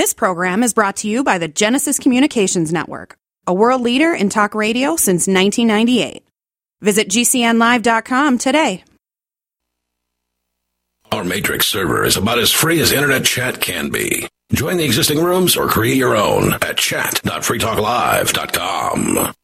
This program is brought to you by the Genesis Communications Network, a world leader in talk radio since 1998. Visit GCNlive.com today. Our Matrix server is about as free as internet chat can be. Join the existing rooms or create your own at chat.freetalklive.com.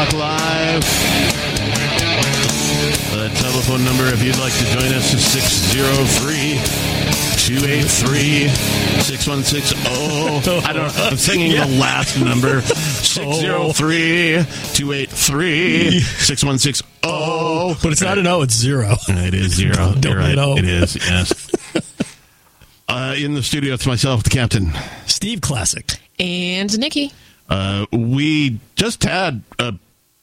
Talk Live. The telephone number, if you'd like to join us, is 603 283 6160. I don't know. I'm singing the last number 603 283 6160. But it's not an O, it's zero. It is zero. Don't You're right. hit O. It is, yes. uh, in the studio, it's myself, the captain. Steve Classic. And Nikki. Uh, we just had a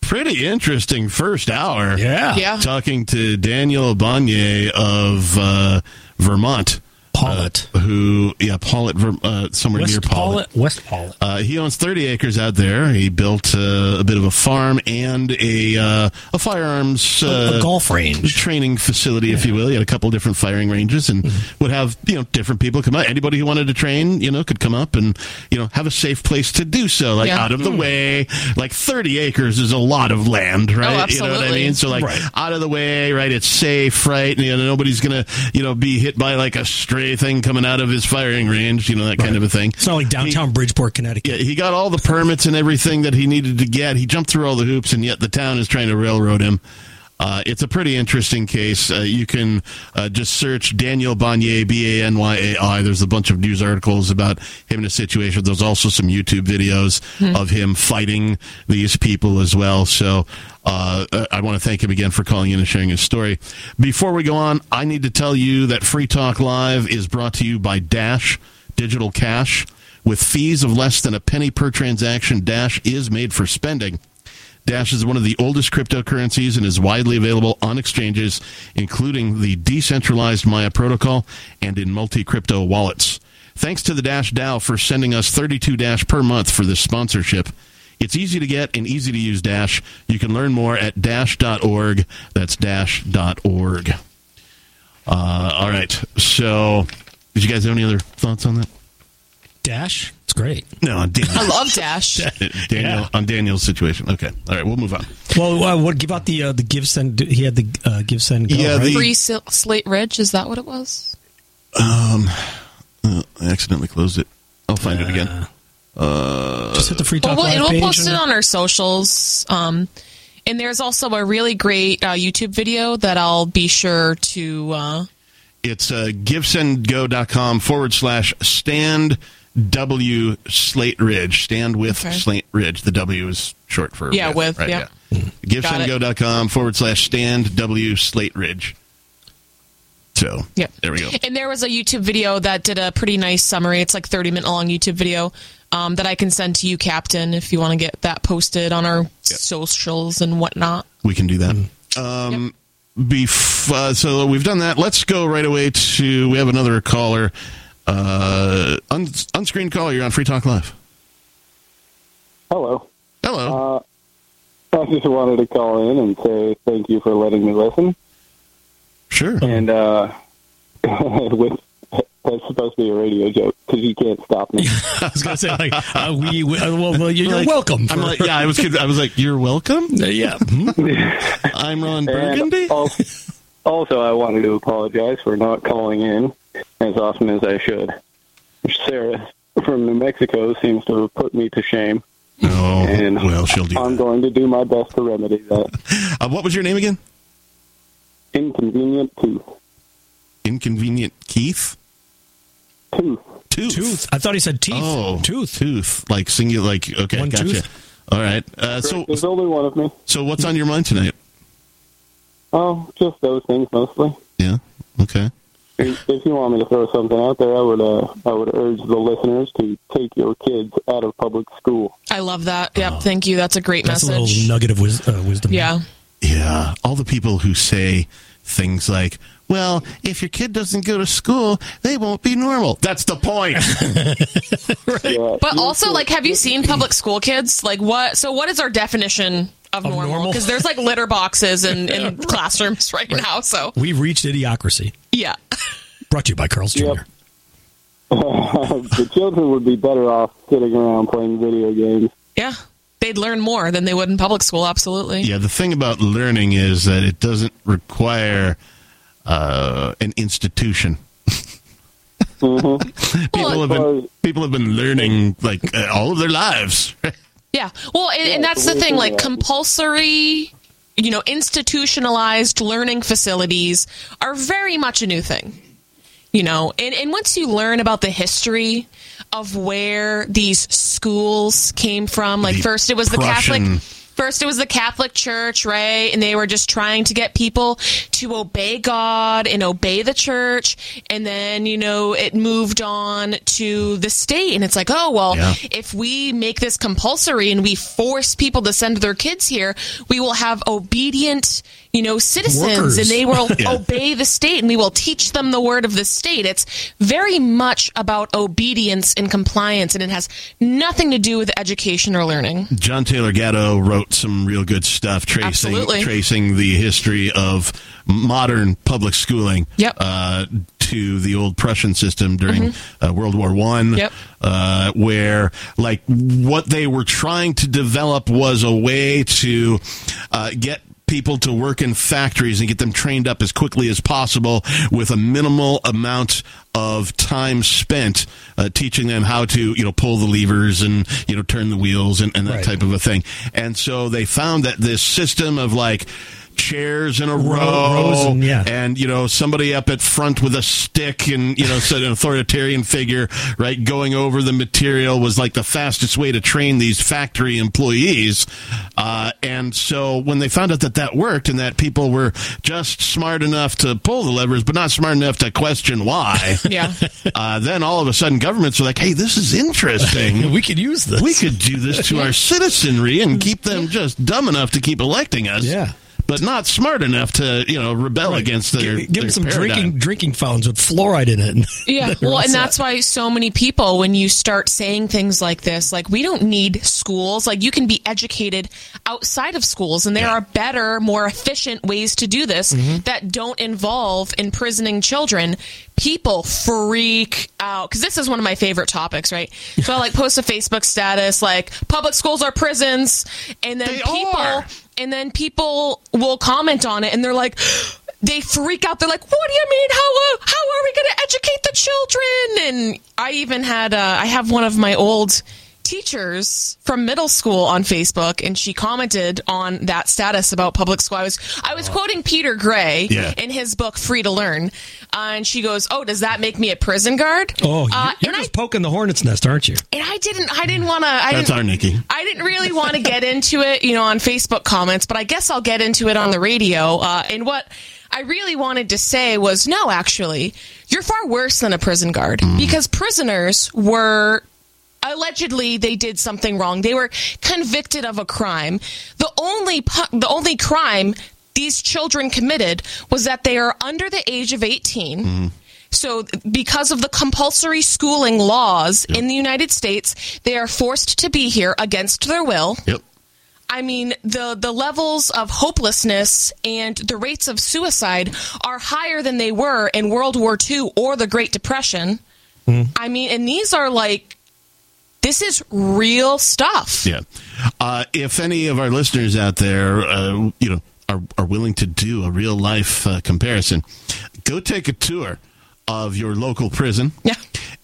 pretty interesting first hour. Yeah. Yeah. Talking to Daniel Banyai of uh, Vermont. Pawlet. uh, who, yeah, Pawlet, uh, somewhere near West Pawlet. Pawlet. West Pawlet. Uh, he owns 30 acres out there. He built uh, a bit of a farm and a uh, a firearms uh, a golf range. training facility, if you will. He had a couple different firing ranges and Mm-hmm. would have you know different people come out. Anybody who wanted to train, you know, could come up and you know have a safe place to do so, like Yeah. out of the way. Like 30 acres is a lot of land, right? You know what I absolutely. mean? So like Right. out of the way, right? It's safe, right? You know, nobody's gonna you know be hit by like a stray thing coming out of his firing range, you know, that kind of a thing. It's not like downtown Bridgeport, Connecticut. Yeah, he got all the permits and everything that he needed to get. He jumped through all the hoops, and yet the town is trying to railroad him. Uh, it's a pretty interesting case. Uh, you can uh, just search Daniel Banyai, B A N Y A I. There's a bunch of news articles about him in a situation. There's also some YouTube videos of him fighting these people as well. So uh, I want to thank him again for calling in and sharing his story. Before we go on, I need to tell you that Free Talk Live is brought to you by Dash Digital Cash. With fees of less than a penny per transaction, Dash is made for spending. Dash is one of the oldest cryptocurrencies and is widely available on exchanges, including the decentralized Maya protocol and in multi crypto wallets. Thanks to the Dash DAO for sending us 32 Dash per month for this sponsorship. It's easy to get and easy to use Dash. You can learn more at dash.org. That's dash.org. Uh, all right. So, did you guys have any other thoughts on that? Dash. It's great. No, on Daniel, I love Dash. Daniel Yeah. on Daniel's situation. Okay. All right. We'll move on. Well, uh, what give out the uh, the give send? He had the uh, give send. Go, Yeah, right? the- Free Sil- Slate Ridge, is that what it was? Um, uh, I accidentally closed it. I'll find it again. Just hit the free Well, talk we'll, live we'll post it on our socials. Um, and there's also a really great uh, YouTube video that I'll be sure to. Uh, It's uh, givesendgo.com forward slash stand W Slate Ridge. Stand with Okay. Slate Ridge. The W is short for Yeah, with, right, yeah. Givesendgo.com forward slash stand W Slate Ridge. So, Yep. there we go. And there was a YouTube video that did a pretty nice summary. It's like 30 minute long YouTube video um, that I can send to you, Captain, if you want to get that posted on our socials and whatnot. We can do that. Um, bef- uh, so we've done that. Let's go right away to. We have another caller. Uh, un- unscreened caller. You're on Free Talk Live. Hello. Hello. I just wanted to call in and say thank you for letting me listen. Sure. And uh, with that's supposed to be a radio joke because you can't stop me. I was gonna say like uh, we, we uh, well, well, you're Like, welcome. I'm like, yeah, I was. I was like, you're welcome. Uh, yeah. I'm Ron Burgundy. also, also, I wanted to apologize for not calling in as often as I should. Sarah from New Mexico seems to have put me to shame, Oh, and well, she'll do I'm that. going to do my best to remedy that. Uh, what was your name again? Inconvenient tooth. Inconvenient Keith. Tooth. Tooth. Tooth. I thought he said teeth. Oh, Tooth. Tooth. Like singular. Like okay, One gotcha. tooth. All right. Uh, so, There's only one of me. so what's on your mind tonight? Oh, just those things mostly. Yeah. Okay. if you want me to throw something out there, I would uh, I would urge the listeners to take your kids out of public school. I love that. Yep, thank you. That's a great message. That's a little nugget of wis- uh, wisdom. yeah. Yeah, all the people who say things like, "Well, if your kid doesn't go to school, they won't be normal." That's the point. Yeah, But also, should- like, have you seen public school kids? Like, what? So, what is our definition of, Of normal? normal? Because there's like litter boxes in, in classrooms right, now. So, We've reached idiocracy. yeah. Brought to you by Carl's Yep. Jr. the children would be better off sitting around playing video games. Yeah. They'd learn more than they would in public school. Absolutely. yeah, the thing about learning is that it doesn't require uh, an institution. people have been people have been learning like uh, all of their lives. Yeah. Well, and, and that's the the thing. Like compulsory, you know, institutionalized learning facilities are very much a new thing. You know, and, and once you learn about the history of where these schools came from, like The first it was the Prussian- Catholic First, it was the Catholic Church, right? And they were just trying to get people to obey God and obey the church. And then, you know, it moved on to the state. And it's like, oh, well, Yeah. if we make this compulsory and we force people to send their kids here, we will have obedient, you know, citizens Workers. and they will Yeah. obey the state and we will teach them the word of the state. It's very much about obedience and compliance and it has nothing to do with education or learning. John Taylor Gatto wrote some real good stuff tracing Absolutely. tracing the history of modern public schooling Yep. uh, to the old Prussian system during uh, World War One, Mm-hmm. Yep. uh, where like what they were trying to develop was a way to uh, get people to work in factories and get them trained up as quickly as possible with a minimal amount of time spent uh, teaching them how to you know pull the levers and you know turn the wheels and, and that Right. type of a thing and so they found that this system of like chairs in a row, rows and- yeah. and you know somebody up at front with a stick and you know said an authoritarian figure right going over the material was like the fastest way to train these factory employees uh, and so when they found out that that worked and that people were just smart enough to pull the levers but not smart enough to question why Yeah. uh, then all of a sudden governments are like hey this is interesting We could use this. we could do this to our citizenry and keep them just dumb enough to keep electing us Yeah. But not smart enough to you know rebel Right. against their, give, give their them some paradigm. drinking drinking fountains with fluoride in it. Yeah, well, and that's why so many people, when you start saying things like this, like we don't need schools, like you can be educated outside of schools, and there Yeah. are better, more efficient ways to do this Mm-hmm. that don't involve imprisoning children. People freak out because this is one of my favorite topics, right? So I like post a Facebook status like public schools are prisons, and then They people, are. And then people will comment on it, and they're like. They freak out. They're like, "What do you mean? How uh, how are we going to educate the children?" And I even had uh, I have one of my old teachers from middle school on Facebook, and she commented on that status about public school. I was I was quoting Peter Gray Yeah. in his book Free to Learn, uh, and she goes, "Oh, does that make me a prison guard?" Oh, uh, you're and I just poking the hornet's nest, aren't you? and I didn't I didn't want to. I That's didn't, our Nikki. I didn't really want to get into it, you know, on Facebook comments, but I guess I'll get into it on the radio. Uh, and what I really wanted to say was no, actually, you're far worse than a prison guard because prisoners were allegedly they did something wrong. They were convicted of a crime. The only pu- the only crime these children committed was that they are under the age of 18. Mm-hmm. So, because of the compulsory schooling laws in the United States, they are forced to be here against their will. Yep. I mean, the the levels of hopelessness and the rates of suicide are higher than they were in World War II or the Great Depression. Mm-hmm. I mean, and these are like this is real stuff. Yeah. Uh, if any of our listeners out there, uh, you know, are, are willing to do a real life uh, comparison, go take a tour of your local prison. Yeah.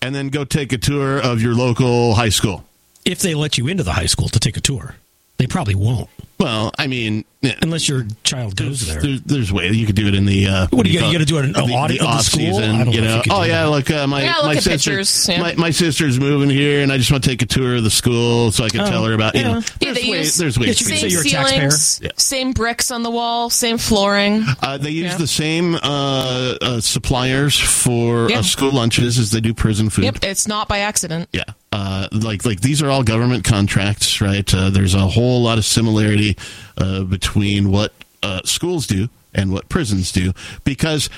And then go take a tour of your local high school. If they let you into the high school to take a tour, they probably won't. Well, I mean, unless your child goes there. There's, there's way you could do it in the. Uh, What do you gotta- you it? gotta do an the, audit the of the off school? season. You know know, you oh yeah, that. look, uh, my Yeah, look my sister, pictures, yeah. my, my sister's moving here, and I just want to take a tour of the school so I can Oh, tell her about. You yeah. know, there's, they ways, use there's ways. Yeah, to you do could it. say same you're a ceilings, Yeah. same bricks on the wall, same flooring. Uh, they use Yeah. the same uh, uh, suppliers for Yeah. uh, school lunches as they do prison food. Yep, it's not by accident. Yeah, uh, like like these are all government contracts, right? Uh, there's a whole lot of similarity uh, between what uh, schools do and what prisons do, because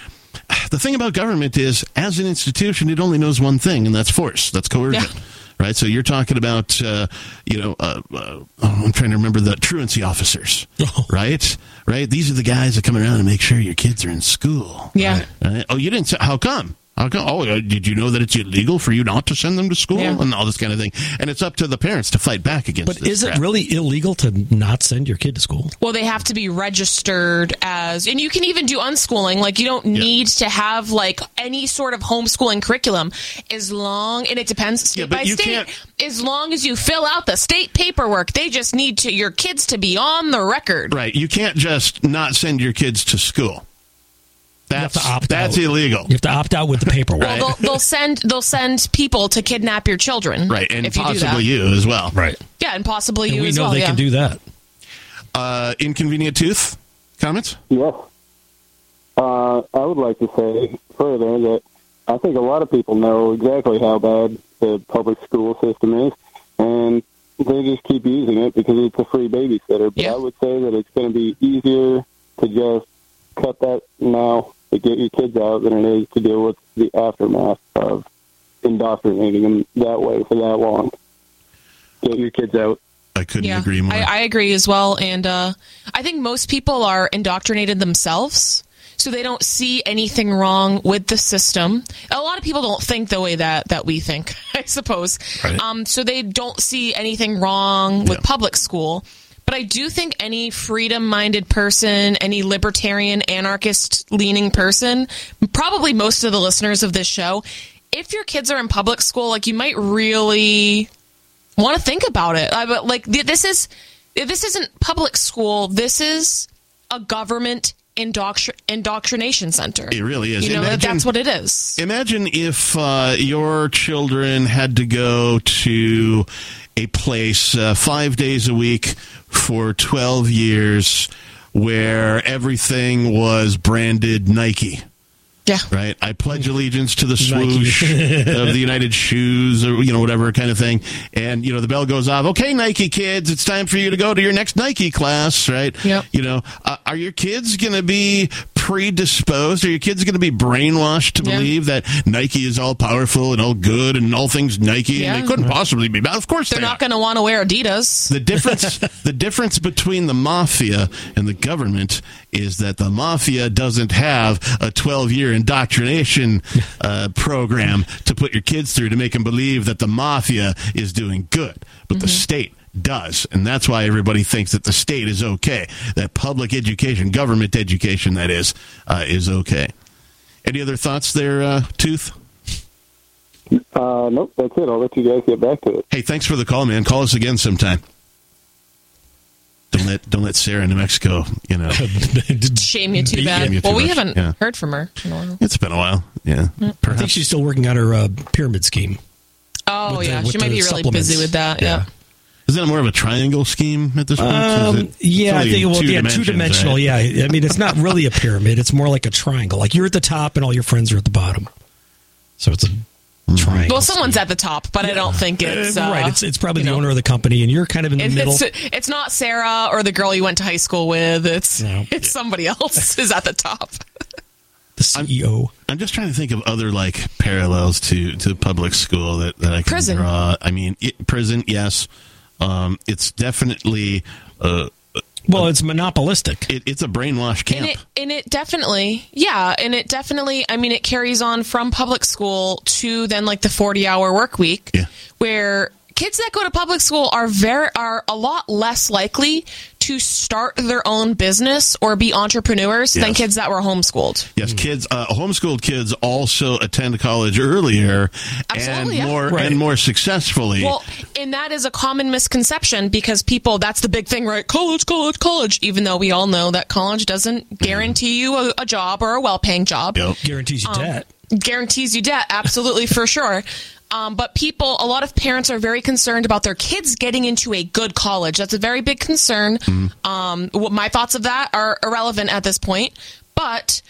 the thing about government is, as an institution, it only knows one thing, and that's force, that's coercion. Yeah. Right, so you're talking about, uh, you know, uh, uh, oh, I'm trying to remember the truancy officers, Oh. right? Right, these are the guys that come around and make sure your kids are in school. Yeah. Right? Oh, you didn't. How come? How? Oh, did you know that it's illegal for you not to send them to school Yeah. and all this kind of thing? And it's up to the parents to fight back against. But this is it really illegal to not send your kid to school? Well, they have to be registered as, and you can even do unschooling. Like, you don't need to have like any sort of homeschooling curriculum, as long and it depends state Yeah, by state. can't- As long as you fill out the state paperwork, they just need to your kids to be on the record. Right. You can't just not send your kids to school. Have That's to opt that's out. illegal. You have to opt out with the paperwork. Right. They'll, they'll send they'll send people to kidnap your children. Right, and if you do that. possibly you as well. Right. Yeah, and possibly And you we as know well. they yeah. can do that. Uh, inconvenient tooth comments. Yes. Uh, I would like to say further that I think a lot of people know exactly how bad the public school system is, and they just keep using it because it's a free babysitter. But Yeah. I would say that it's going to be easier to just cut that now to get your kids out than it is to deal with the aftermath of indoctrinating them that way for that long. Get your kids out. I couldn't yeah, agree more. I, I agree as well, and uh, I think most people are indoctrinated themselves, so they don't see anything wrong with the system. A lot of people don't think the way that that we think, I suppose. Right. Um, so they don't see anything wrong with Yeah. public school. But I do think any freedom-minded person, any libertarian, anarchist-leaning person, probably most of the listeners of this show, if your kids are in public school, like you might really want to think about it. I, but like this is this isn't public school. This is a government indoctr- indoctrination center. It really is. You know Imagine- that's what it is. Imagine if uh, your children had to go to a place uh, five days a week for 12 years where everything was branded Nike. Yeah. Right, I pledge allegiance to the swoosh of the United Shoes, or you know whatever kind of thing. And you know the bell goes off. Okay, Nike kids, it's time for you to go to your next Nike class, right? Yeah. You know, uh, are your kids going to be predisposed? Are your kids going to be brainwashed to Yeah. believe that Nike is all powerful and all good and all things Nike? Yeah. And they couldn't possibly be bad. Of course, They're they not going to want to wear Adidas. The difference, the difference between the mafia and the government is that the mafia doesn't have a 12-year indoctrination uh, program to put your kids through to make them believe that the mafia is doing good, but the state does, and that's why everybody thinks that the state is okay. That public education, government education, that is, uh, is okay. Any other thoughts there, uh, Tooth? Uh, nope, that's it. I'll let you guys get back to it. Hey, thanks for the call, man. Call us again sometime. Don't let don't let Sarah in New Mexico, you know. Shame you too bad. you too well, we much, haven't yeah. heard from her in a while. It's been a while. Yeah. I think she's still working on her uh, pyramid scheme. Oh With the- yeah, with she might be really busy with that. Yeah. Is that more of a triangle scheme at this point? Um, it- yeah, I it's only think well, two yeah, two dimensional. right? Yeah, I mean, it's not really a pyramid. It's more like a triangle. Like you're at the top, and all your friends are at the bottom. So it's a Mm-hmm. triangle. Well, someone's at the top, but I don't think it's Uh, uh, right. It's it's probably the know, owner of the company, and you're kind of in the it- middle. It's, it's not Sarah or the girl you went to high school with. It's No. it's somebody else is at the top. the CEO. I'm just trying to think of other like parallels to, to public school that, that I can Prison. draw. I mean, it, prison, yes. Um, it's definitely uh, Well, it's monopolistic. it, it's a brainwash And camp. it, and it definitely, yeah, and it definitely, I mean, it carries on from public school to then like the 40 hour work week Yeah. where kids that go to public school are very, are a lot less likely to start their own business or be entrepreneurs than kids that were homeschooled. Yes, hmm. kids, uh, homeschooled kids also attend college earlier Absolutely, and yeah. more Right. and more successfully. Well, and that is a common misconception because people, that's the big thing, right? College, college, college. Even though we all know that college doesn't hmm. guarantee you a, a job or a well paying job. Yep. Guarantees you um, debt. Guarantees you debt, absolutely, for sure. Um, but people, a lot of parents are very concerned about their kids getting into a good college. That's a very big concern. Um, what my thoughts of that are irrelevant at this point. But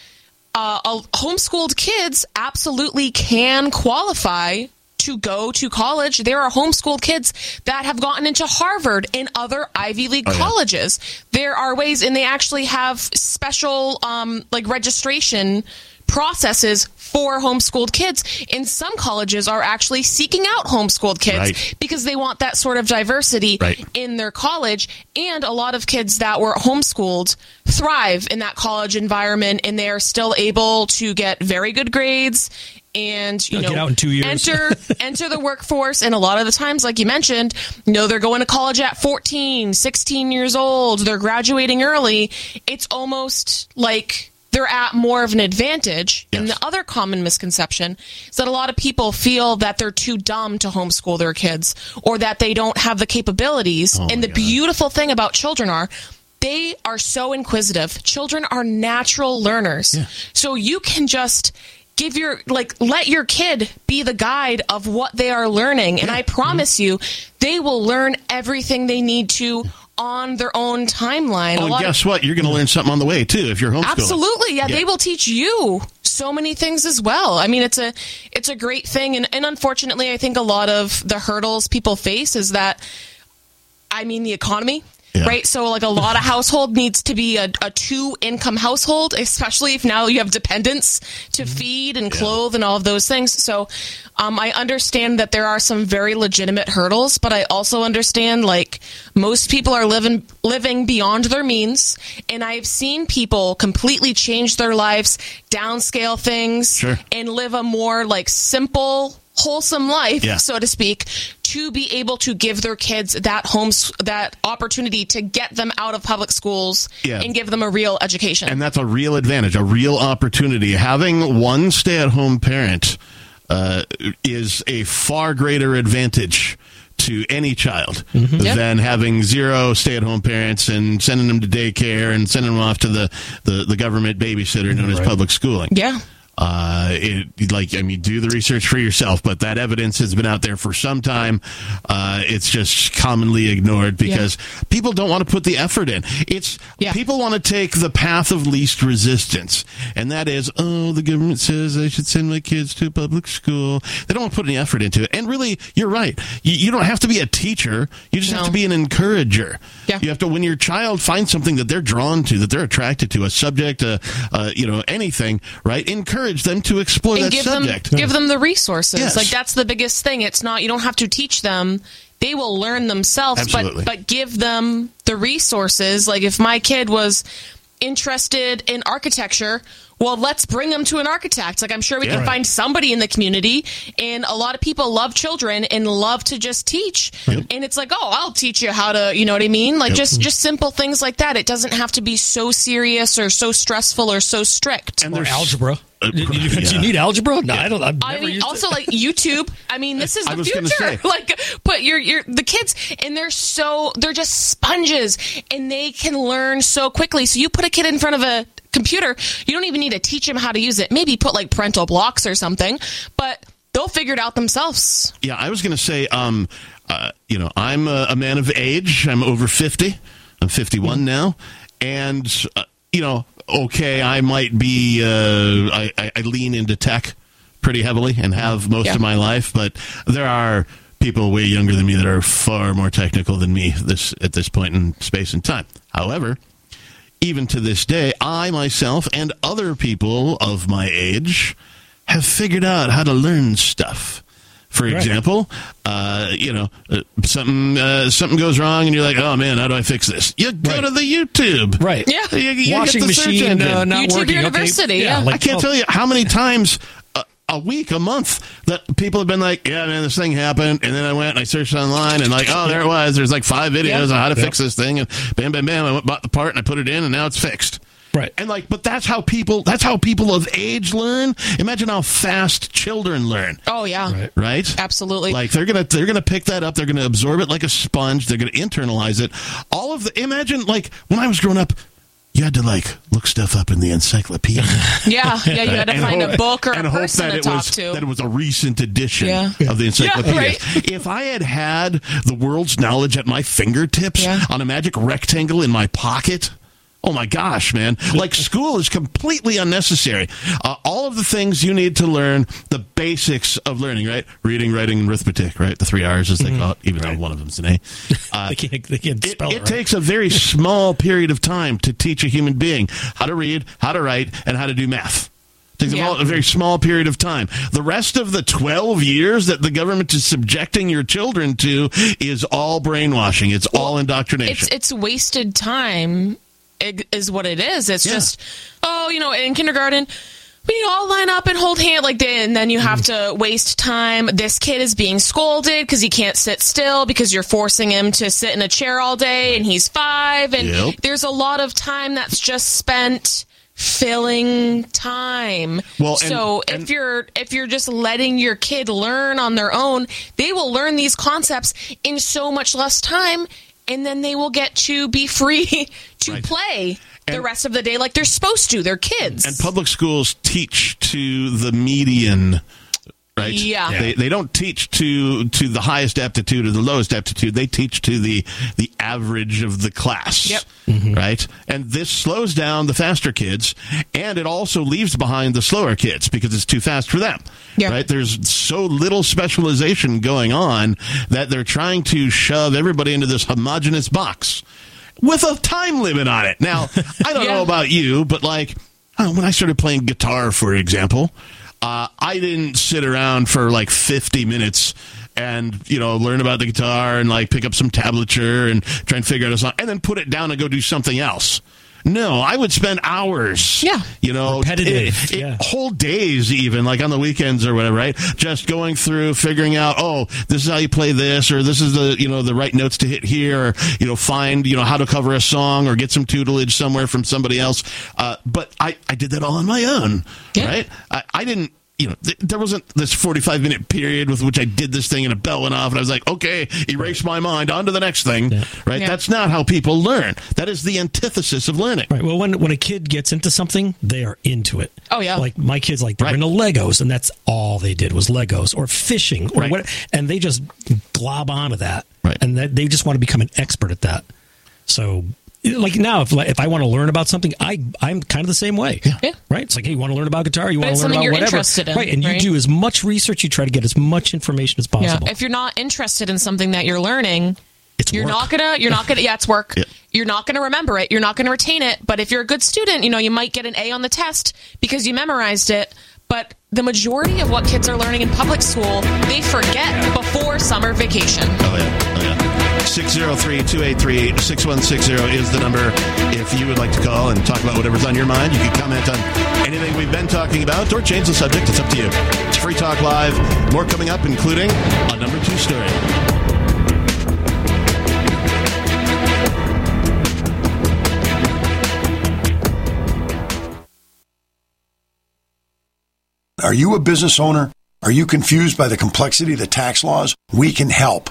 uh, a- homeschooled kids absolutely can qualify to go to college. There are homeschooled kids that have gotten into Harvard and other Ivy League colleges. There are ways, and they actually have special um, like registration processes for homeschooled kids. And some colleges are actually seeking out homeschooled kids Right. because they want that sort of diversity Right. in their college. And a lot of kids that were homeschooled thrive in that college environment and they are still able to get very good grades and you They'll know get out in two years. enter enter the workforce and a lot of the times like you mentioned you know they're going to college at 14 16 years old they're graduating early it's almost like they're at more of an advantage. And the other common misconception is that a lot of people feel that they're too dumb to homeschool their kids or that they don't have the capabilities. Oh and the beautiful thing about children are they are so inquisitive. Children are natural learners. So you can just give your like let your kid be the guide of what they are learning and I promise mm-hmm. you they will learn everything they need to on their own timeline. Oh, and lot of- guess what? You're going to learn something on the way too if you're homeschooling. Absolutely, yeah, Yeah. They will teach you so many things as well. I mean, it's a it's a great thing, and, and unfortunately, I think a lot of the hurdles people face is that, I mean, the economy. Yeah. Right, so like a lot of household needs to be a, a two income household, especially if now you have dependents to Mm-hmm. feed and clothe and all of those things. So, um, I understand that there are some very legitimate hurdles, but I also understand like most people are living living beyond their means, and I've seen people completely change their lives, downscale things, Sure. and live a more like simple, wholesome life, Yeah. so to speak, to be able to give their kids that homes that opportunity to get them out of public schools Yeah. and give them a real education. And that's a real advantage, a real opportunity. Having one stay at home parent uh, is a far greater advantage to any child Yep. than having zero stay at home parents and sending them to daycare and sending them off to the, the, the government babysitter known as public schooling. yeah. Uh, it, like, I mean, do the research for yourself, but that evidence has been out there for some time. Uh, it's just commonly ignored because people don't want to put the effort in. It's, Yeah. people want to take the path of least resistance. And that is, oh, the government says I should send my kids to public school. They don't want to put any effort into it. And really, you're right. You, you don't have to be a teacher. You just have to be an encourager. Yeah. You have to, when your child finds something that they're drawn to, that they're attracted to, a subject, uh, uh, you know, anything, right? Encourage them to explore and that give subject. them give them the resources. Yes. Like that's the biggest thing. It's not you don't have to teach them. They will learn themselves, Absolutely. but but give them the resources. Like if my kid was interested in architecture, well, let's bring them to an architect. Like I'm sure we Yeah. can find somebody in the community, and a lot of people love children and love to just teach. And it's like, oh, I'll teach you how to, you know what I mean? Like just just simple things like that. It doesn't have to be so serious or so stressful or so strict. And Or there's- algebra. Do, you, yeah. do you need algebra? No, I don't. I've I mean, used also it. like YouTube. I mean, this is I the was future. say. Like, but you're you're the kids, and they're so they're just sponges, and they can learn so quickly. So you put a kid in front of a computer, you don't even need to teach them how to use it. Maybe put like parental blocks or something, but they'll figure it out themselves. Yeah, I was going to say, um, uh, you know, I'm a, a man of age. I'm over 50. I'm 51 now. And, uh, you know, okay, I might be, uh, I, I, lean into tech pretty heavily and have most Yeah. of my life, but there are people way younger than me that are far more technical than me this at this point in space and time. However, even to this day, I myself and other people of my age have figured out how to learn stuff. For example, uh, you know, uh, something uh, something goes wrong, and you're like, "Oh man, how do I fix this?" You go Right. to the YouTube, right. Yeah. You, you Washing get the search machine engine. uh, not YouTube working. University, Okay. yeah. I can't oh, tell you how many times uh, a week, a month that people have been like, yeah, man, this thing happened. And then I went and I searched online and like, oh, there it was. There's like five videos Yeah. on how to fix this thing. And bam, bam, bam. I went, bought the part and I put it in and now it's fixed. Right. And like, but that's how people, that's how people of age learn. Imagine how fast children learn, Oh yeah, Right. right? absolutely. Like they're gonna they're gonna pick that up. They're gonna absorb it like a sponge. They're gonna internalize it. All of the imagine like when I was growing up, you had to like look stuff up in the encyclopedia. yeah, yeah. You had to and find hope- a book or and a hope person that to it talk was to. that it was a recent edition Yeah. of the encyclopedia. Yeah, right. If I had had the world's knowledge at my fingertips Yeah. on a magic rectangle in my pocket. Oh my gosh, man. Like school is completely unnecessary. Uh, all of the things you need to learn, the basics of learning, right? Reading, writing, and arithmetic, right? The three R's as they call it, even though one of them's an A. Uh, they can't, they can't it, spell it, it right. takes a very small period of time to teach a human being how to read, how to write, and how to do math. It takes a Yeah. a very small period of time. The rest of the 12 years that the government is subjecting your children to is all brainwashing. It's all indoctrination. it's it's wasted time is what it is it's Yeah. just oh you know in kindergarten we all line up and hold hand like they, and then you have Mm-hmm. to waste time this kid is being scolded because he can't sit still because you're forcing him to sit in a chair all day and he's five and Yep. there's a lot of time that's just spent filling time Well, and- so and- if you're if you're just letting your kid learn on their own they will learn these concepts in so much less time and then they will get to be free to Right. play the And- rest of the day like they're supposed to they're kids and public schools teach to the median right Yeah. they, they don't teach to to the highest aptitude or the lowest aptitude they teach to the the average of the class Yep. right and this slows down the faster kids and it also leaves behind the slower kids because it's too fast for them Yeah. right there's so little specialization going on that they're trying to shove everybody into this homogenous box with a time limit on it now i don't Yeah. know about you but like uh, when I started playing guitar, for example, uh, I didn't sit around for like 50 minutes and, you know, learn about the guitar and like pick up some tablature and try and figure out a song and then put it down and go do something else. No, I would spend hours. Yeah. You know, Repetitive, it- it- yeah. whole days, even like on the weekends or whatever, right? Just going through, figuring out, oh, this is how you play this, or this is the, you know, the right notes to hit here, or, you know, find, you know, how to cover a song or get some tutelage somewhere from somebody else. Uh, but I, I did that all on my own, Yeah. right? I, I didn't, you know, th- there wasn't this 45 minute period with which I did this thing and a bell went off and I was like, okay, erase my mind, on to the next thing, right? Yeah. That's not how people learn. That is the antithesis of learning. Right. Well, when when a kid gets into something, they are into it. Oh, yeah. Like my kids, like they're Right. into Legos, and that's all they did was Legos or fishing or Right. what, and they just glob onto that, Right. and that they just want to become an expert at that. So, like now, if if I want to learn about something, I I'm kind of the same way. Yeah. Right. It's like, hey, you want to learn about guitar? You want to learn about you're whatever? interested in, right. And you do as much research. You try to get as much information as possible. yeah possible. if you're not interested in something that you're learning it's you're work. not gonna you're not gonna yeah it's work Yeah. you're not gonna remember it you're not gonna retain it but if you're a good student you know you might get an a on the test because you memorized it but the majority of what kids are learning in public school they forget before summer vacation. Oh, yeah. 603 283 6160 is the number. If you would like to call and talk about whatever's on your mind, you can comment on anything we've been talking about or change the subject. It's up to you. It's Free Talk Live. More coming up, including a number two story. Are you a business owner? Are you confused by the complexity of the tax laws? We can help.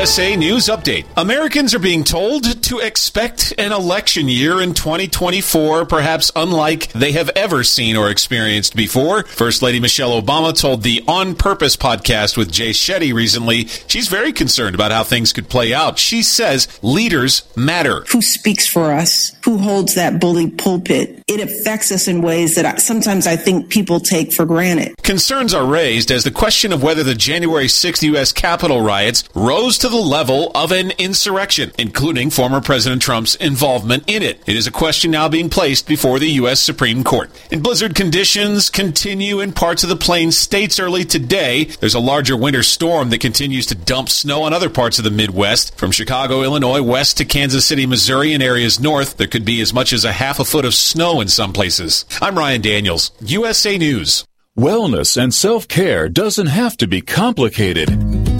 USA News Update. Americans are being told to expect an election year in 2024, perhaps unlike they have ever seen or experienced before. First Lady Michelle Obama told the On Purpose podcast with Jay Shetty recently she's very concerned about how things could play out. She says leaders matter. Who speaks for us? Who holds that bully pulpit? It affects us in ways that I, sometimes I think people take for granted. Concerns are raised as the question of whether the January 6th U.S. Capitol riots rose to the level of an insurrection, including former President Trump's involvement in it. It is a question now being placed before the U.S. Supreme Court. And blizzard conditions continue in parts of the Plains states early today. There's a larger winter storm that continues to dump snow on other parts of the Midwest. From Chicago, Illinois, west to Kansas City, Missouri, and areas north, there could be as much as a half a foot of snow in some places. I'm Ryan Daniels, USA News. Wellness and self care doesn't have to be complicated.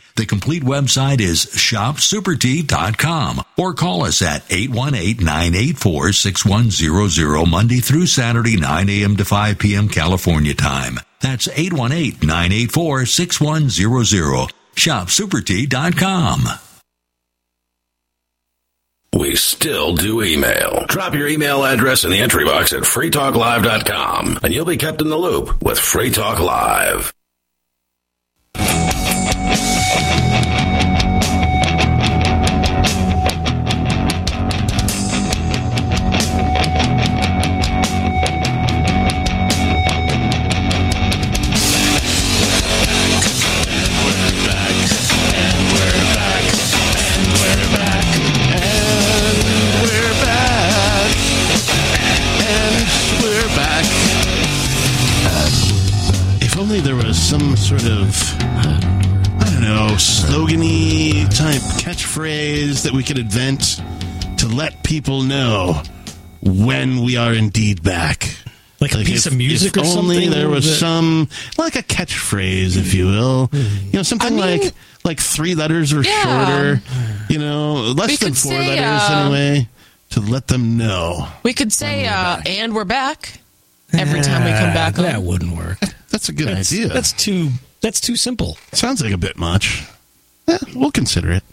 The complete website is shopsupertea.com or call us at 818-984-6100 Monday through Saturday 9 a.m. to 5 p.m. California time. That's 818-984-6100. Shopsupertea.com. We still do email. Drop your email address in the entry box at freetalklive.com and you'll be kept in the loop with Free Talk Live. If there was some sort of, I don't know, slogany type catchphrase that we could invent to let people know when we are indeed back. Like a piece if, of music if or only something there was that- some like a catchphrase, if you will. You know, something I mean- like like three letters or Yeah. shorter. You know, less We than four say, letters uh, anyway, to let them know. We could say, uh, and we're back every time we come back. Ah, that wouldn't work. That's a good That's, idea. that's too. That's too simple. Sounds like a bit much. Yeah, we'll consider it.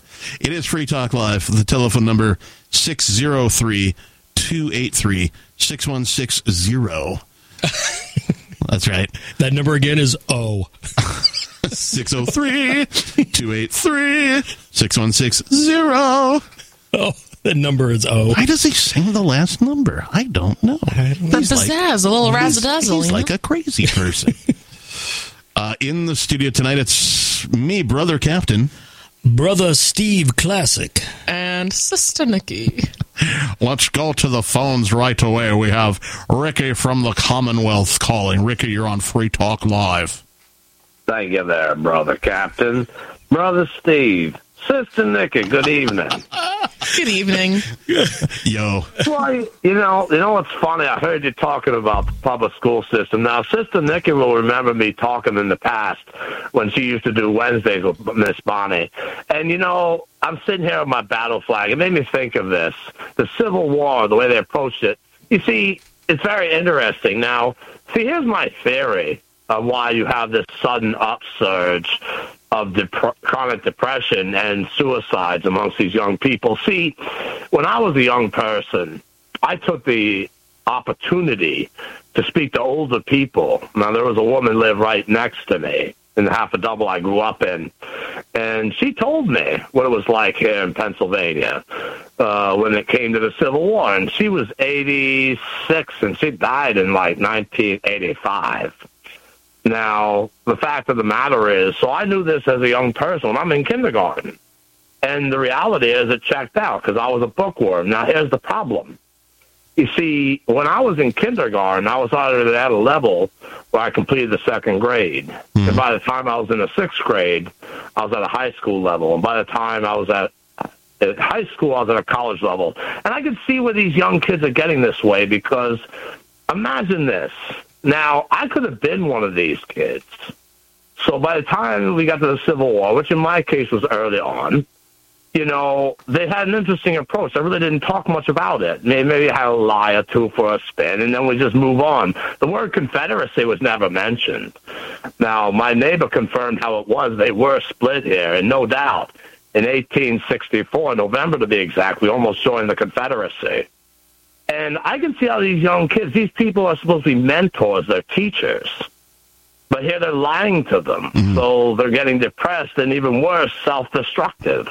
It is Free Talk Live. The telephone number 603 283 6160. That's right. That number again is O. 603 283 6160. Oh, the number is O. Why does he sing the last number? I don't know. He's pizzazz, a little he's, razzle-dazzle. he's you like know? a crazy person. uh, in the studio tonight, it's me, Brother Captain. Brother Steve Classic. and Sister Nikki. Let's go to the phones right away. We have Ricky from the Commonwealth calling. Ricky, you're on Free Talk Live. Thank you there, brother Captain. Brother Steve, Sister Nikki, good evening. Good evening. Yo. Well, you know, you know what's funny? I heard you talking about the public school system. Now, Sister Nikki will remember me talking in the past when she used to do Wednesdays with Miss Bonnie. And you know, I'm sitting here with my battle flag. It made me think of this: the Civil War, the way they approached it. You see, it's very interesting. Now, see, here's my theory of why you have this sudden upsurge of dep- chronic depression and suicides amongst these young people. See, when I was a young person, I took the opportunity to speak to older people. Now, there was a woman lived right next to me in the half a double I grew up in, and she told me what it was like here in Pennsylvania uh, when it came to the Civil War. And she was 86, and she died in like 1985. Now, the fact of the matter is, so I knew this as a young person. I'm in kindergarten. And the reality is, it checked out because I was a bookworm. Now, here's the problem. You see, when I was in kindergarten, I was already at a level where I completed the second grade. And mm-hmm. by the time I was in the sixth grade, I was at a high school level. And by the time I was at, at high school, I was at a college level. And I could see where these young kids are getting this way because imagine this. Now, I could have been one of these kids. So by the time we got to the Civil War, which in my case was early on, you know, they had an interesting approach. I really didn't talk much about it. Maybe, maybe had a lie or two for a spin, and then we just move on. The word Confederacy was never mentioned. Now, my neighbor confirmed how it was. They were split here, and no doubt, in 1864, November to be exact, we almost joined the Confederacy. And I can see how these young kids, these people are supposed to be mentors, they're teachers. But here they're lying to them. So they're getting depressed and even worse, self destructive.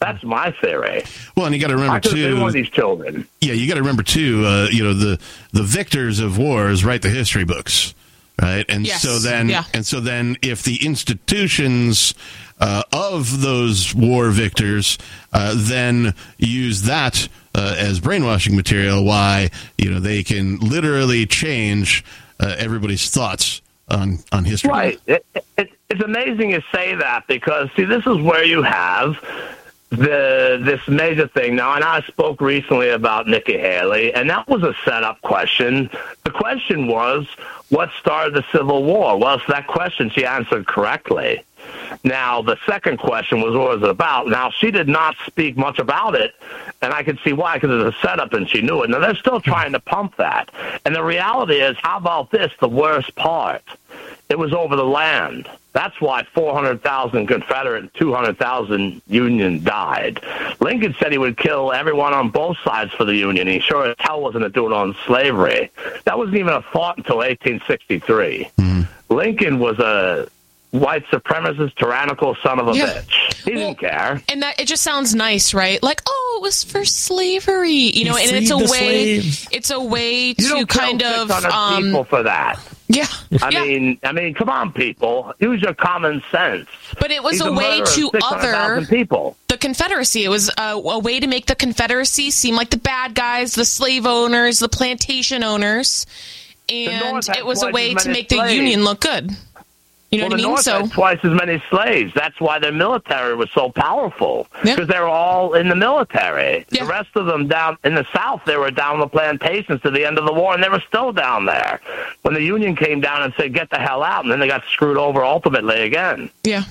That's my theory. Well, and you got to remember I could have been too. one of these children. Yeah, you got to remember too. Uh, you know, the the victors of wars write the history books, right? And Yes, so then, yeah. and so then, if the institutions uh, of those war victors uh, then use that uh, as brainwashing material, why you know they can literally change uh, everybody's thoughts on on history. Right. It, it, it's amazing you say that because, see, this is where you have the this major thing now. And I spoke recently about Nikki Haley, and that was a setup question. The question was, what started the Civil War? Well, it's that question she answered correctly. Now, the second question was, what was it about? Now, she did not speak much about it, and I could see why, because it's a setup and she knew it. Now, they're still hmm. trying to pump that. And the reality is, how about this, the worst part? It was over the land. That's why 400,000 Confederate and 200,000 Union died. Lincoln said he would kill everyone on both sides for the Union. He sure as hell wasn't going to do it on slavery. That wasn't even a thought until 1863. Hmm. Lincoln was a white supremacist, tyrannical son of a Yeah. bitch. He didn't care. And that it just sounds nice, right? Like, oh, it was for slavery, you know, He and it's a way, slaves. it's a way You to don't kind of, 600 um, people for that. yeah, I yeah. mean, I mean, come on, people, use your common sense. But it was He's a way to other people. the Confederacy. It was a, a way to make the Confederacy seem like the bad guys, the slave owners, the plantation owners, and North it was a way to many make the. Union look good. You know well, what I the mean? North So had twice as many slaves. That's why their military was so powerful because they were all in the military. The rest of them down in the South, they were down the plantations to the end of the war, and they were still down there. When the Union came down and said, "Get the hell out," and then they got screwed over ultimately again. yeah.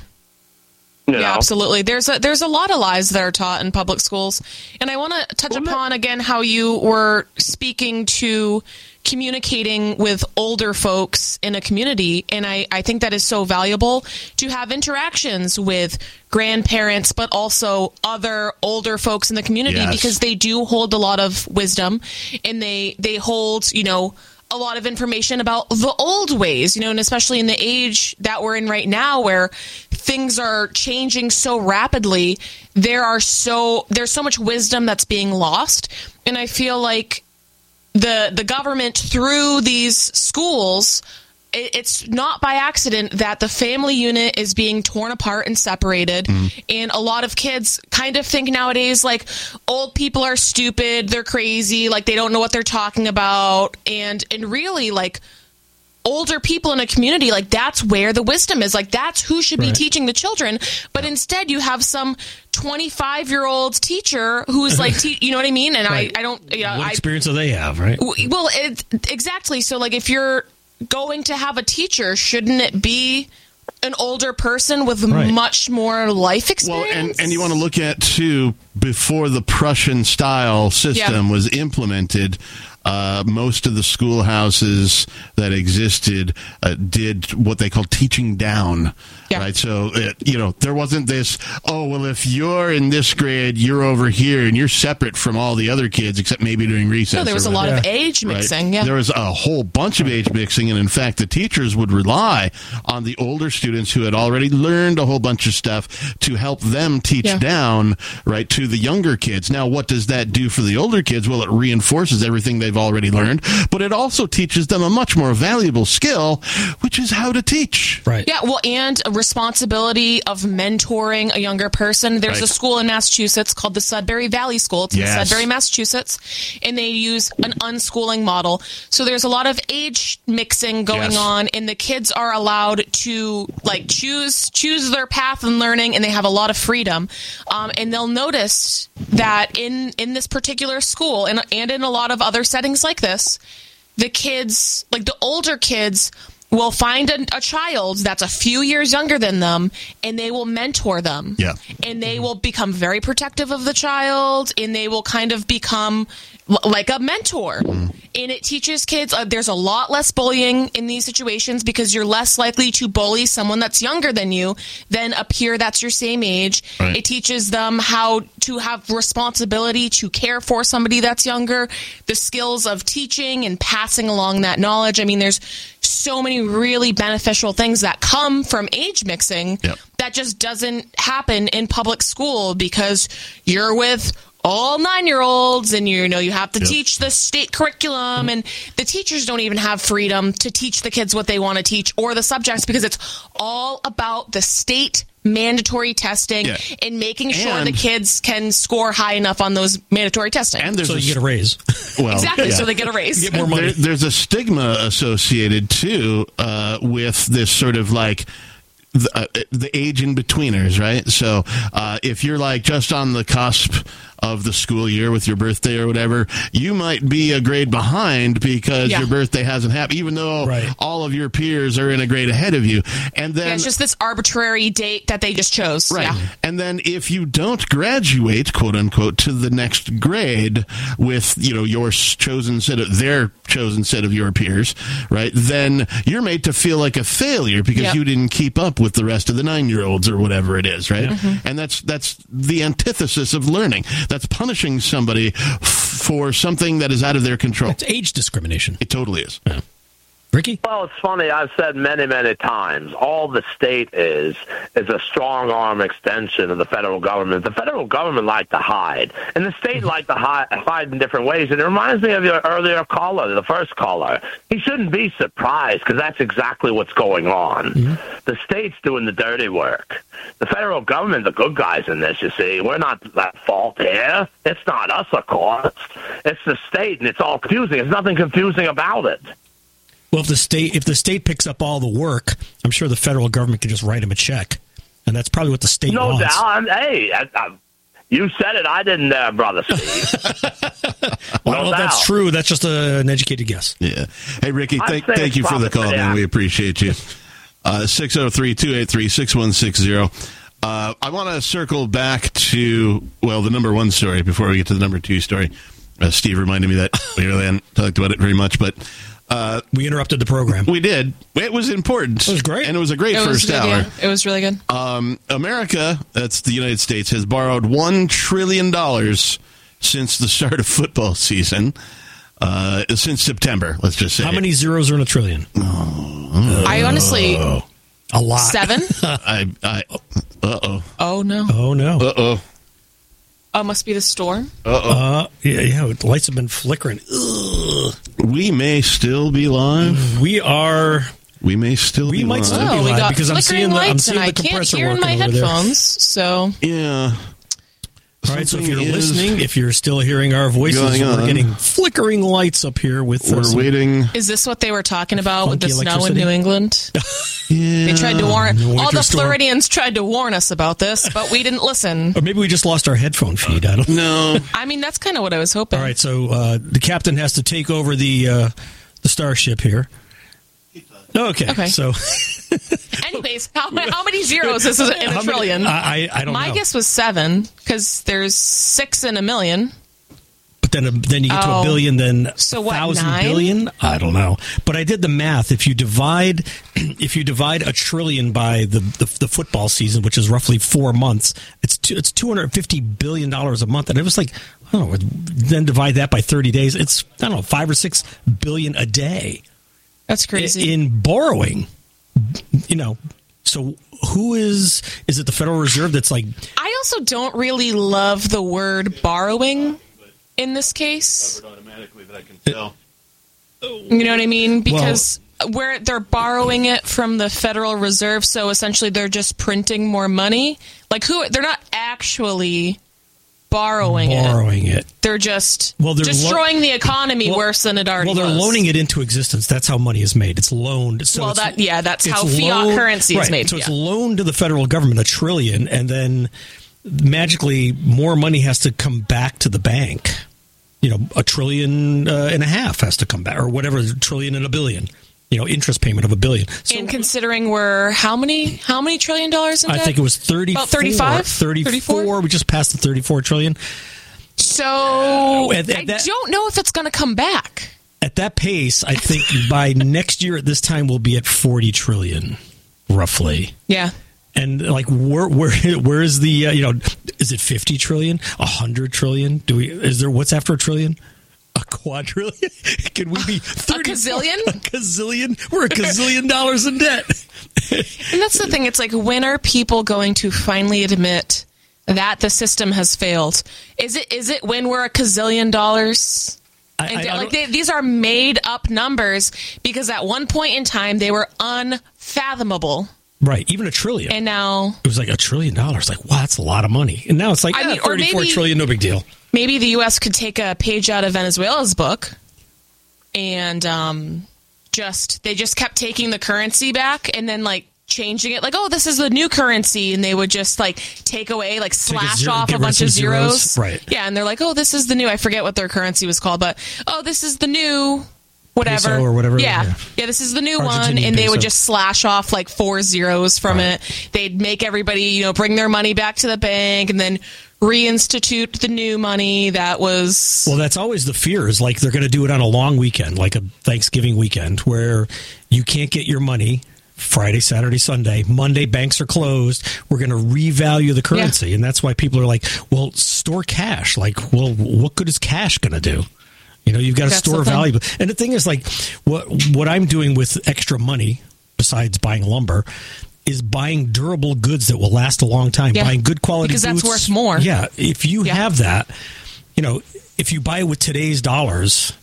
You yeah, absolutely. There's a there's a lot of lies that are taught in public schools, and I want to touch upon again how you were speaking to communicating with older folks in a community, and I I think that is so valuable to have interactions with grandparents, but also other older folks in the community Yes. because they do hold a lot of wisdom, and they they hold you know a lot of information about the old ways, you know, and especially in the age that we're in right now where things are changing so rapidly, there are so there's so much wisdom that's being lost. And I feel like the the government through these schools it's not by accident that the family unit is being torn apart and separated. Mm-hmm. And a lot of kids kind of think nowadays like old people are stupid they're crazy like they don't know what they're talking about. And and really like older people in a community, like that's where the wisdom is. Like that's who should be teaching the children. But instead, you have some 25 year old teacher who's like, te- you know what I mean? And Right. I, I don't, you know, what I, experience do they have, right? W- Well, it, exactly. So, like, if you're going to have a teacher, shouldn't it be an older person with Right. much more life experience? Well, and, and you want to look at too before the Prussian style system Yeah. was implemented. Uh, most of the schoolhouses that existed uh, did what they call teaching down. Right, so uh, you know there wasn't this. Oh well, if you're in this grade, you're over here, and you're separate from all the other kids, except maybe during recess. No, there was a lot of whatever. age Right. mixing. Yeah. There was a whole bunch of age mixing, and in fact, the teachers would rely on the older students who had already learned a whole bunch of stuff to help them teach Yeah. down, right, to the younger kids. Now, what does that do for the older kids? Well, it reinforces everything they've already learned, but it also teaches them a much more valuable skill, which is how to teach. Right. Yeah, well, and a responsibility of mentoring a younger person. There's Right. a school in Massachusetts called the Sudbury Valley School. It's Yes. in Sudbury, Massachusetts, and they use an unschooling model. So there's a lot of age mixing going Yes. on, and the kids are allowed to like choose choose their path in learning, and they have a lot of freedom. Um, and they'll notice that in in this particular school, and and in a lot of other settings like this, the kids, like the older kids, will find a, a child that's a few years younger than them and they will mentor them. Yeah. And they will become very protective of the child and they will kind of become like a mentor. And it teaches kids uh, there's a lot less bullying in these situations because you're less likely to bully someone that's younger than you than a peer that's your same age. Right. It teaches them how to have responsibility to care for somebody that's younger, the skills of teaching and passing along that knowledge. I mean, there's so many really beneficial things that come from age mixing that just doesn't happen in public school because you're with all nine year olds and you know you have to teach the state curriculum and the teachers don't even have freedom to teach the kids what they want to teach or the subjects because it's all about the state mandatory testing Yeah. and making sure And- the kids can score high enough on those mandatory testing. And there's So a you get a raise. Well, Exactly, yeah. so they get a raise. Get more money. There- there's a stigma associated too uh, with this sort of like the, uh, the age in betweeners, right? So uh, if you're like just on the cusp of the school year with your birthday or whatever, you might be a grade behind because Yeah. your birthday hasn't happened, even though all of your peers are in a grade ahead of you. And then yeah, it's just this arbitrary date that they just chose. Right. Yeah. And then if you don't graduate, quote unquote, to the next grade with, you know, your chosen set of their chosen set of your peers, right? Then you're made to feel like a failure because Yep. you didn't keep up with the rest of the 9-year-olds or whatever it is, right? Mhm. And that's that's the antithesis of learning. That's punishing somebody f- for something that is out of their control. It's age discrimination. It totally is. Ricky? Well, it's funny. I've said many, many times, all the state is is a strong arm extension of the federal government. The federal government like to hide, and the state like to hide, hide in different ways. And it reminds me of your earlier caller, the first caller. He shouldn't be surprised because that's exactly what's going on. Mm-hmm. The state's doing the dirty work. The federal government, the good guys in this, you see, we're not at fault here. It's not us, of course. It's the state, and it's all confusing. There's nothing confusing about it. Well, if the state if the state picks up all the work, I'm sure the federal government can just write him a check, and that's probably what the state No wants. doubt. I'm, hey, I, I, you said it. I didn't, uh, brother Steve. Well, I don't know if that's true. That's just a, an educated guess. Yeah. Hey, Ricky, thank, thank you for the call, man. We appreciate you. Uh, 603 283 6160. Uh, I want to circle back to, well, the number one story before we get to the number two story. Uh, Steve reminded me that we really hadn't talked about it very much, but uh, we interrupted the program. We did. It was important. It was great. And it was a great It first good, hour. yeah. It was really good. Um, America, that's the United States, has borrowed one trillion dollars since the start of football season. Uh, since September, let's just say. How many zeros are in a trillion? I honestly, a lot. seven? I, I, uh oh. Oh no. Oh no. Uh oh. Oh, must be the storm. Uh oh. Uh, yeah, yeah. The lights have been flickering. Ugh. We may still be live. We are. We may still We be might live. still be Oh, we live got because I'm flickering seeing the I'm lights, seeing and the I can't compressor hear in working my over there. headphones. So Yeah. All right, so if you're listening, if you're still hearing our voices, going we're on. getting flickering lights up here with. uh, We're some- waiting. Is this what they were talking about with the Funky snow in electricity? New England? Yeah. They tried to warn No all winter the storm. Floridians tried to warn us about this, but we didn't listen. Or maybe we just lost our headphone feed. I don't know. No. I mean, that's kind of what I was hoping. All right, so uh, the captain has to take over the uh, the starship here. Okay, Okay. so Anyways, how, how many zeros is it in a trillion? I, I, I don't know. My know. guess was seven because there's six in a million. But then, a, then you get to a Oh. billion, then So a what, thousand nine? billion. I don't know. But I did the math. If you divide, if you divide a trillion by the, the the football season, which is roughly four months, it's two, it's two hundred fifty billion dollars a month, and it was like, I don't know. Then divide that by thirty days, it's I don't know five or six billion a day That's crazy. in borrowing. You know, so who is is it the Federal Reserve that's like I also don't really love the word borrowing in this case. automatically that I can tell. You know what I mean? Because where they're borrowing it from the Federal Reserve, so essentially they're just printing more money. Like who? They're not actually borrowing, it. borrowing it? They're just Well, they're lo- destroying the economy Well- worse than it already Well, they're was. loaning it into existence. That's how money is made. It's loaned. So Well, it's- that- yeah, that's how fiat currency is right. made, So it's loaned to the federal government a trillion, and then magically more money has to come back to the bank. You know, a trillion uh, and a half has to come back, or whatever, a trillion and a billion. You know, interest payment of a billion. So and considering we're how many how many trillion dollars in I think it was 34, About 35? 34. We just passed the 34 trillion. So At- at I that- don't know if it's going to come back. At that pace, I think by next year at this time we'll be at 40 trillion, roughly. Yeah. And like where where where is the uh, you know is it 50 trillion, 100 trillion? Do we is there what's after a trillion? A quadrillion? Can we be 30, gazillion? A gazillion? We're a gazillion dollars in debt. And that's the thing. It's like, when are people going to finally admit that the system has failed? Is it is it when we're a gazillion dollars? I- I- I like they, these are made up numbers because at one point in time they were unfathomable, Right, even a trillion. and now it was like a trillion dollars. Like, wow, that's a lot of money. And now it's like I yeah, mean, 34 maybe- trillion, no big deal. Maybe the U.S. could take a page out of Venezuela's book, and um, just they just kept taking the currency back and then like changing it, like oh this is the new currency, and they would just like take away like slash zero- off a bunch of zeros. zeros. Right. Yeah, and they're like oh this is the new. I forget what their currency was called, but oh this is the new. Whatever Peso or whatever, yeah. yeah. yeah, This is the new one, and they would just slash off like four zeros from Right. it. They'd make everybody, you know, bring their money back to the bank, and then reinstitute the new money that was Well, that's always the fear is like they're going to do it on a long weekend, like a Thanksgiving weekend, where you can't get your money Friday, Saturday, Sunday. Monday, banks are closed. We're going to revalue the currency. And that's why people are like, well, store cash. Like, well, what good is cash going to do? You know, you've got to That's store value. And the thing is, like, what what I'm doing with extra money, besides buying lumber, is buying durable goods that will last a long time. Yeah. Buying good quality goods. Because that's worth more. Yeah, if you Yeah. have that, you know, if you buy it with today's dollars,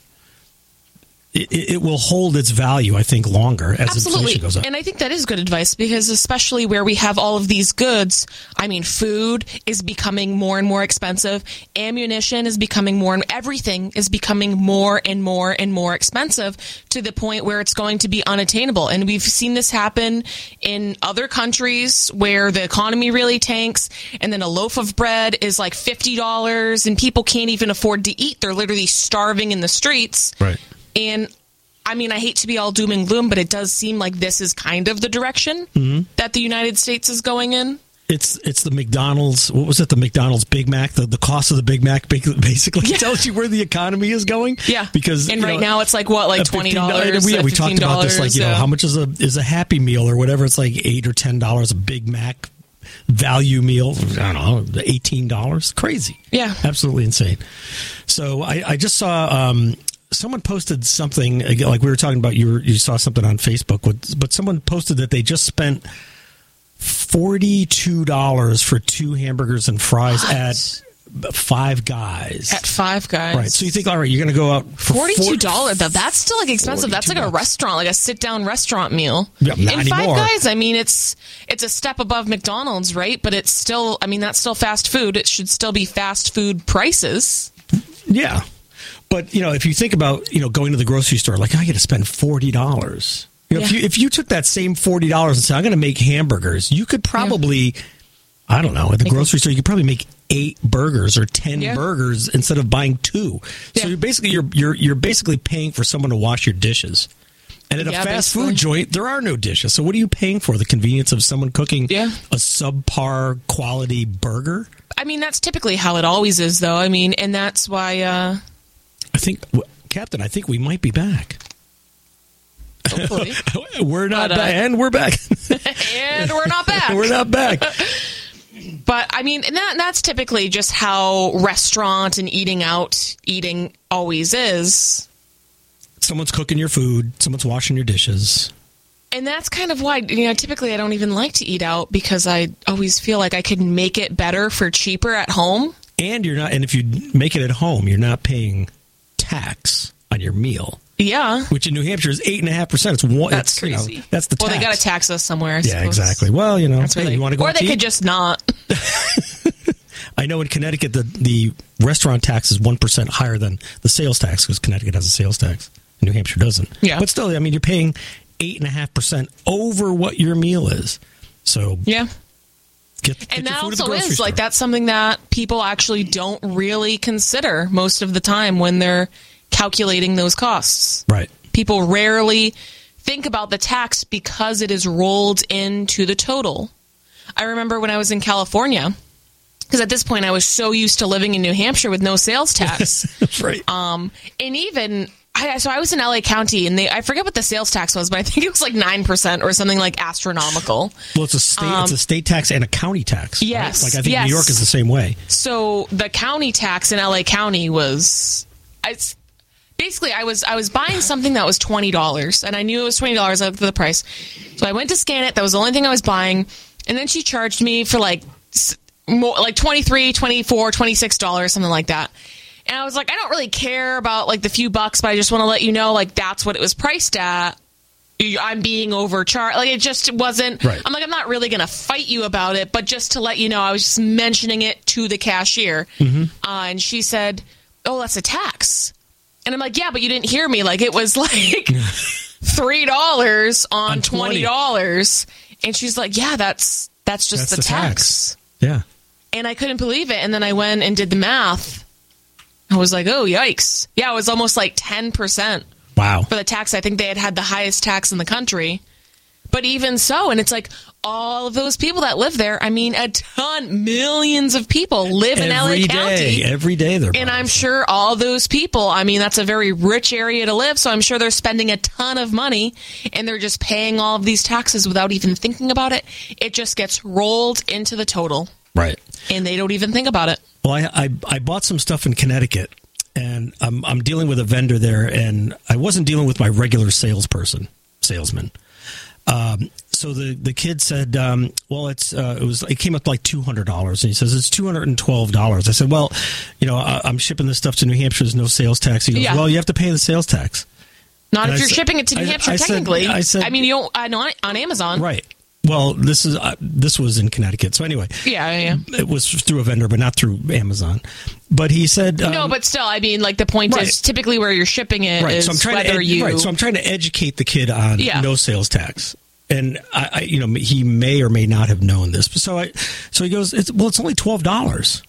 it, it will hold its value, I think, longer as Absolutely. inflation goes up. And I think that is good advice because, especially where we have all of these goods, I mean, food is becoming more and more expensive, ammunition is becoming more, and everything is becoming more and more and more expensive to the point where it's going to be unattainable. And we've seen this happen in other countries where the economy really tanks, and then a loaf of bread is like $50, and people can't even afford to eat. They're literally starving in the streets. right. And I mean, I hate to be all doom and gloom, but it does seem like this is kind of the direction Mm-hmm. that the United States is going in. It's it's the McDonald's. What was it? The McDonald's Big Mac. The, the cost of the Big Mac ba- basically tells you where the economy is going. Yeah, because and right know, now it's like what, like twenty $15. Yeah, we talked about this. Like you know, yeah. how much is a is a Happy Meal or whatever? It's like eight or ten dollars a Big Mac value meal. I don't know, eighteen dollars. Crazy. Yeah. absolutely insane. So I, I just saw um, someone posted something like we were talking about. You were, you saw something on Facebook, with, but someone posted that they just spent forty two dollars for two hamburgers and fries What? at Five Guys. At Five Guys. Right. So you think, all right, you're going to go out for Forty-two dollars. Though that's still like expensive. That's like a restaurant, like a sit-down restaurant meal. Yeah, and Five anymore. Guys, I mean, it's it's a step above McDonald's, right? But it's still, I mean, that's still fast food. It should still be fast food prices. Yeah. But, you know, if you think about, you know, going to the grocery store, like, I got to spend $40. You know, if you if you took that same forty dollars and said, I'm going to make hamburgers, you could probably, I don't know, at the grocery store, you could probably make eight burgers or ten Yeah. burgers instead of buying two. So you're basically you're you're you're basically paying for someone to wash your dishes. And at a fast basically. food joint, there are no dishes. So what are you paying for? The convenience of someone cooking Yeah. a subpar quality burger? I mean, that's typically how it always is, though. I mean, and that's why. uh I think, Captain, I think we might be back. Hopefully. we're not But, uh, back, and we're back. and we're not back. we're not back. But I mean, that that's typically just how restaurant and eating out eating always is. Someone's cooking your food. Someone's washing your dishes. And that's kind of why, you know, typically I don't even like to eat out because I always feel like I could make it better for cheaper at home. And you're not. And if you make it at home, you're not paying tax on your meal, Yeah. which in New Hampshire is eight and a half percent. It's one. That's it's, you know, crazy. that's the Well, tax. they got to tax us somewhere. I yeah, suppose. exactly. Well, you know, hey, they, you want to go or they could eat? just not. I know in Connecticut the the restaurant tax is one percent higher than the sales tax because Connecticut has a sales tax. New Hampshire doesn't. Yeah. but still, I mean, you're paying eight and a half percent over what your meal is. So Yeah. Get, get and that food at the also is like that's something that people actually don't really consider most of the time when they're calculating those costs. Right. People rarely think about the tax because it is rolled into the total. I remember when I was in California, because at this point I was so used to living in New Hampshire with no sales tax. right. Um, and even I, so I was in LA County, and they I forget what the sales tax was, but I think it was like nine percent or something like astronomical. Well, it's a state. it's a state tax and a county tax. right? Um, Yes, Like I think yes. New York is the same way. So the county tax in LA County was, it's basically I was I was buying something that was twenty dollars, and I knew it was twenty dollars of the price. So I went to scan it. That was the only thing I was buying, and then she charged me for like more like 23 24 26 dollars something like that and i was like i don't really care about like the few bucks but i just want to let you know like that's what it was priced at i'm being overcharged like it just wasn't Right. i'm like i'm not really gonna fight you about it but just to let you know i was just mentioning it to the cashier Mm-hmm. uh, and she said oh that's a tax and i'm like yeah but you didn't hear me like it was like three dollars on On 20. twenty dollars and she's like yeah that's that's just That's the, the tax. tax. Yeah. and i couldn't believe it and then i went and did the math i was like oh yikes yeah it was almost like 10% Wow. for the tax i think they had had the highest tax in the country but even so and it's like all of those people that live there i mean a ton millions of people live in Every la day, county every day they're and I'm sure all those people, I mean, that's a very rich area to live. So I'm sure they're spending a ton of money and they're just paying all of these taxes without even thinking about it. It just gets rolled into the total right. And they don't even think about it. Well, I, I I bought some stuff in Connecticut, and I'm I'm dealing with a vendor there, and I wasn't dealing with my regular salesperson, salesman. Um, so the the kid said, um, "Well, it's uh, it was it came up like two hundred dollars," and he says it's two hundred and twelve dollars. I said, "Well, you know, I, I'm shipping this stuff to New Hampshire. There's no sales tax." He goes, Yeah. "Well, you have to pay the sales tax." Not And if I you're said- shipping it to New I- Hampshire, I said- technically. I said- mean, you don't, I know on Amazon. Right. Well, this is uh, this was in Connecticut. So anyway, Yeah, yeah, it was through a vendor, but not through Amazon. But he said, um, no, but still, I mean, like the point right. is typically where you're shipping it is right. So I'm trying whether to ed- you. right. So I'm trying to educate the kid on Yeah. no sales tax. And I, I, you know, he may or may not have known this. So I, so he goes, it's, well, it's only twelve dollars.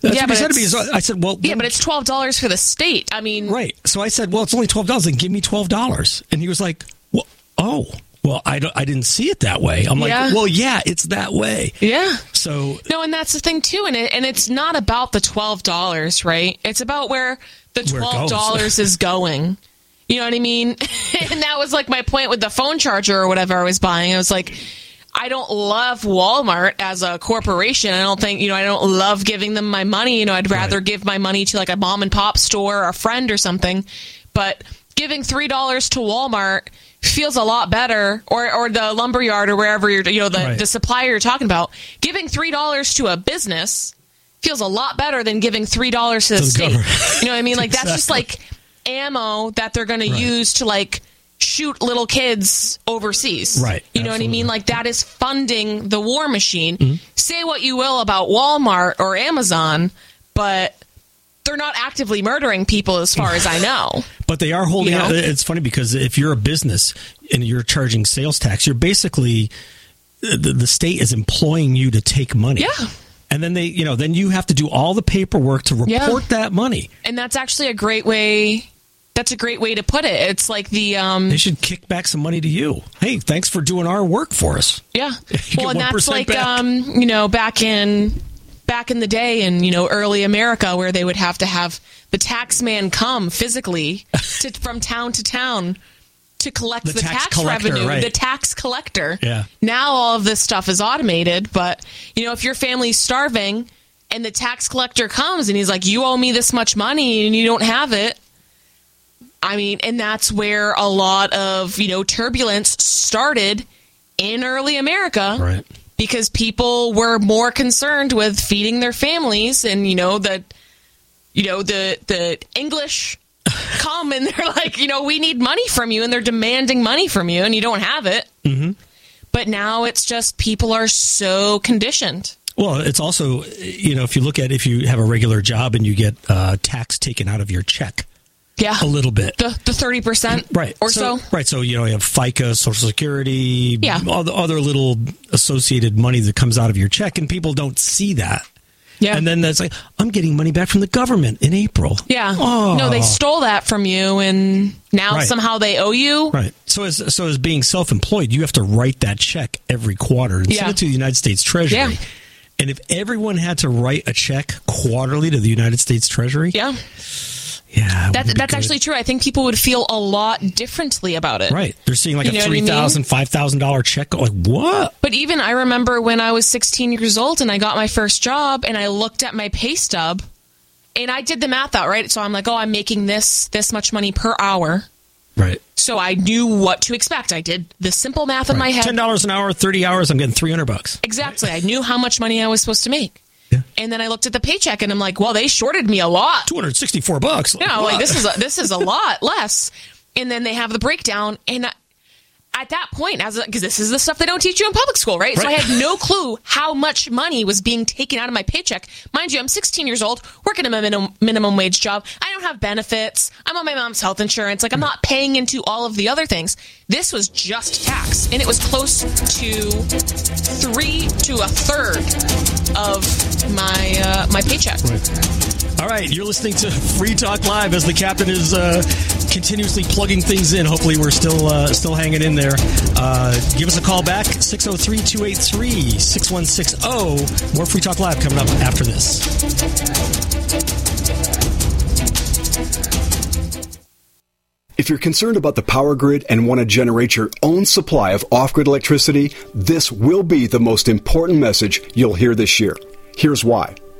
That's Yeah, but said to me. it's- So I said, well, yeah, but it's twelve dollars for the state. I mean, right. So I said, well, it's only twelve dollars. Then give me twelve dollars. And he was like, well, oh, well, I don't, I didn't see it that way. I'm like, Yeah. well, yeah, it's that way. Yeah. So No, and that's the thing too, and it, and it's not about the twelve dollars, right? It's about where the twelve dollars is going. You know what I mean? and that was like my point with the phone charger or whatever I was buying. I was like, I don't love Walmart as a corporation. I don't think you know. I don't love giving them my money. You know, I'd rather give my money to like a mom and pop store or a friend or something. But giving three dollars to Walmart feels a lot better, or or the lumberyard or wherever you're, you know, the Right. the supplier you're talking about. Giving three dollars to a business feels a lot better than giving three dollars to the, To the state. government. You know what I mean? Like that's just like ammo that they're going Right. to use to like shoot little kids overseas. Right. You know what I mean? Like that is funding the war machine. Mm-hmm. Say what you will about Walmart or Amazon, but they're not actively murdering people as far as I know. But they are holding You know? out. It's funny because if you're a business and you're charging sales tax, you're basically the, the state is employing you to take money. Yeah. And then they, you know, then you have to do all the paperwork to report Yeah. that money. And that's actually a great way that's a great way to put it. It's like the um They should kick back some money to you. Hey, thanks for doing our work for us. Yeah. Well, and that's 1% like back. um, you know, back in back in the day in, you know, early America where they would have to have the tax man come physically to, from town to town to collect The the, tax tax, revenue, right. the tax collector. Yeah. Now all of this stuff is automated, but you know, if your family's starving and the tax collector comes and he's like, "You owe me this much money and you don't have it," I mean, and that's where a lot of, you know, turbulence started in early America. Right. Because people were more concerned with feeding their families and, you know, the you know, the the English come and they're like, you know, we need money from you and they're demanding money from you and you don't have it. Mm-hmm. But now it's just people are so conditioned. Well, it's also, you know, if you look at if you have a regular job and you get uh, tax taken out of your check Yeah. a little bit. The the 30% Right. or so. Right. So, you know, you have FICA, Social Security, Yeah. all the other little associated money that comes out of your check, and people don't see that. Yeah. And then that's like, I'm getting money back from the government in April. Yeah. Oh. No, they stole that from you and now Right. somehow they owe you. Right. So as so as being self-employed, you have to write that check every quarter and Yeah. send it to the United States Treasury. Yeah. And if everyone had to write a check quarterly to the United States Treasury, Yeah. That, that's actually true. I think people would feel a lot differently about it. right. They're seeing like You a what I three mean? thousand, five thousand dollar check. Like what? But even I remember when I was 16 years old and I got my first job and I looked at my pay stub and I did the math out, right? So I'm like, oh, I'm making this this much money per hour. Right. So I knew what to expect. I did the simple math in my head. Ten dollars an hour, thirty hours. I'm getting three hundred bucks. Exactly. I knew how much money I was supposed to make. And then I looked at the paycheck and I'm like, well, they shorted me a lot. Two hundred sixty-four bucks. You know, like this is a, this is a lot less. And then they have the breakdown, and I- at that point, as because this is the stuff they don't teach you in public school, right? So I had no clue how much money was being taken out of my paycheck. Mind you, I'm 16 years old, working a minimum minimum wage job. I don't have benefits. I'm on my mom's health insurance. Like I'm not paying into all of the other things. This was just tax, and it was close to three to a third of my uh, my paycheck. All right, you're listening to Free Talk Live as the captain is uh, continuously plugging things in. Hopefully, we're still uh, still hanging in there. Uh, give us a call back 603 283 6160. More Free Talk Live coming up after this. If you're concerned about the power grid and want to generate your own supply of off grid electricity, this will be the most important message you'll hear this year. Here's why.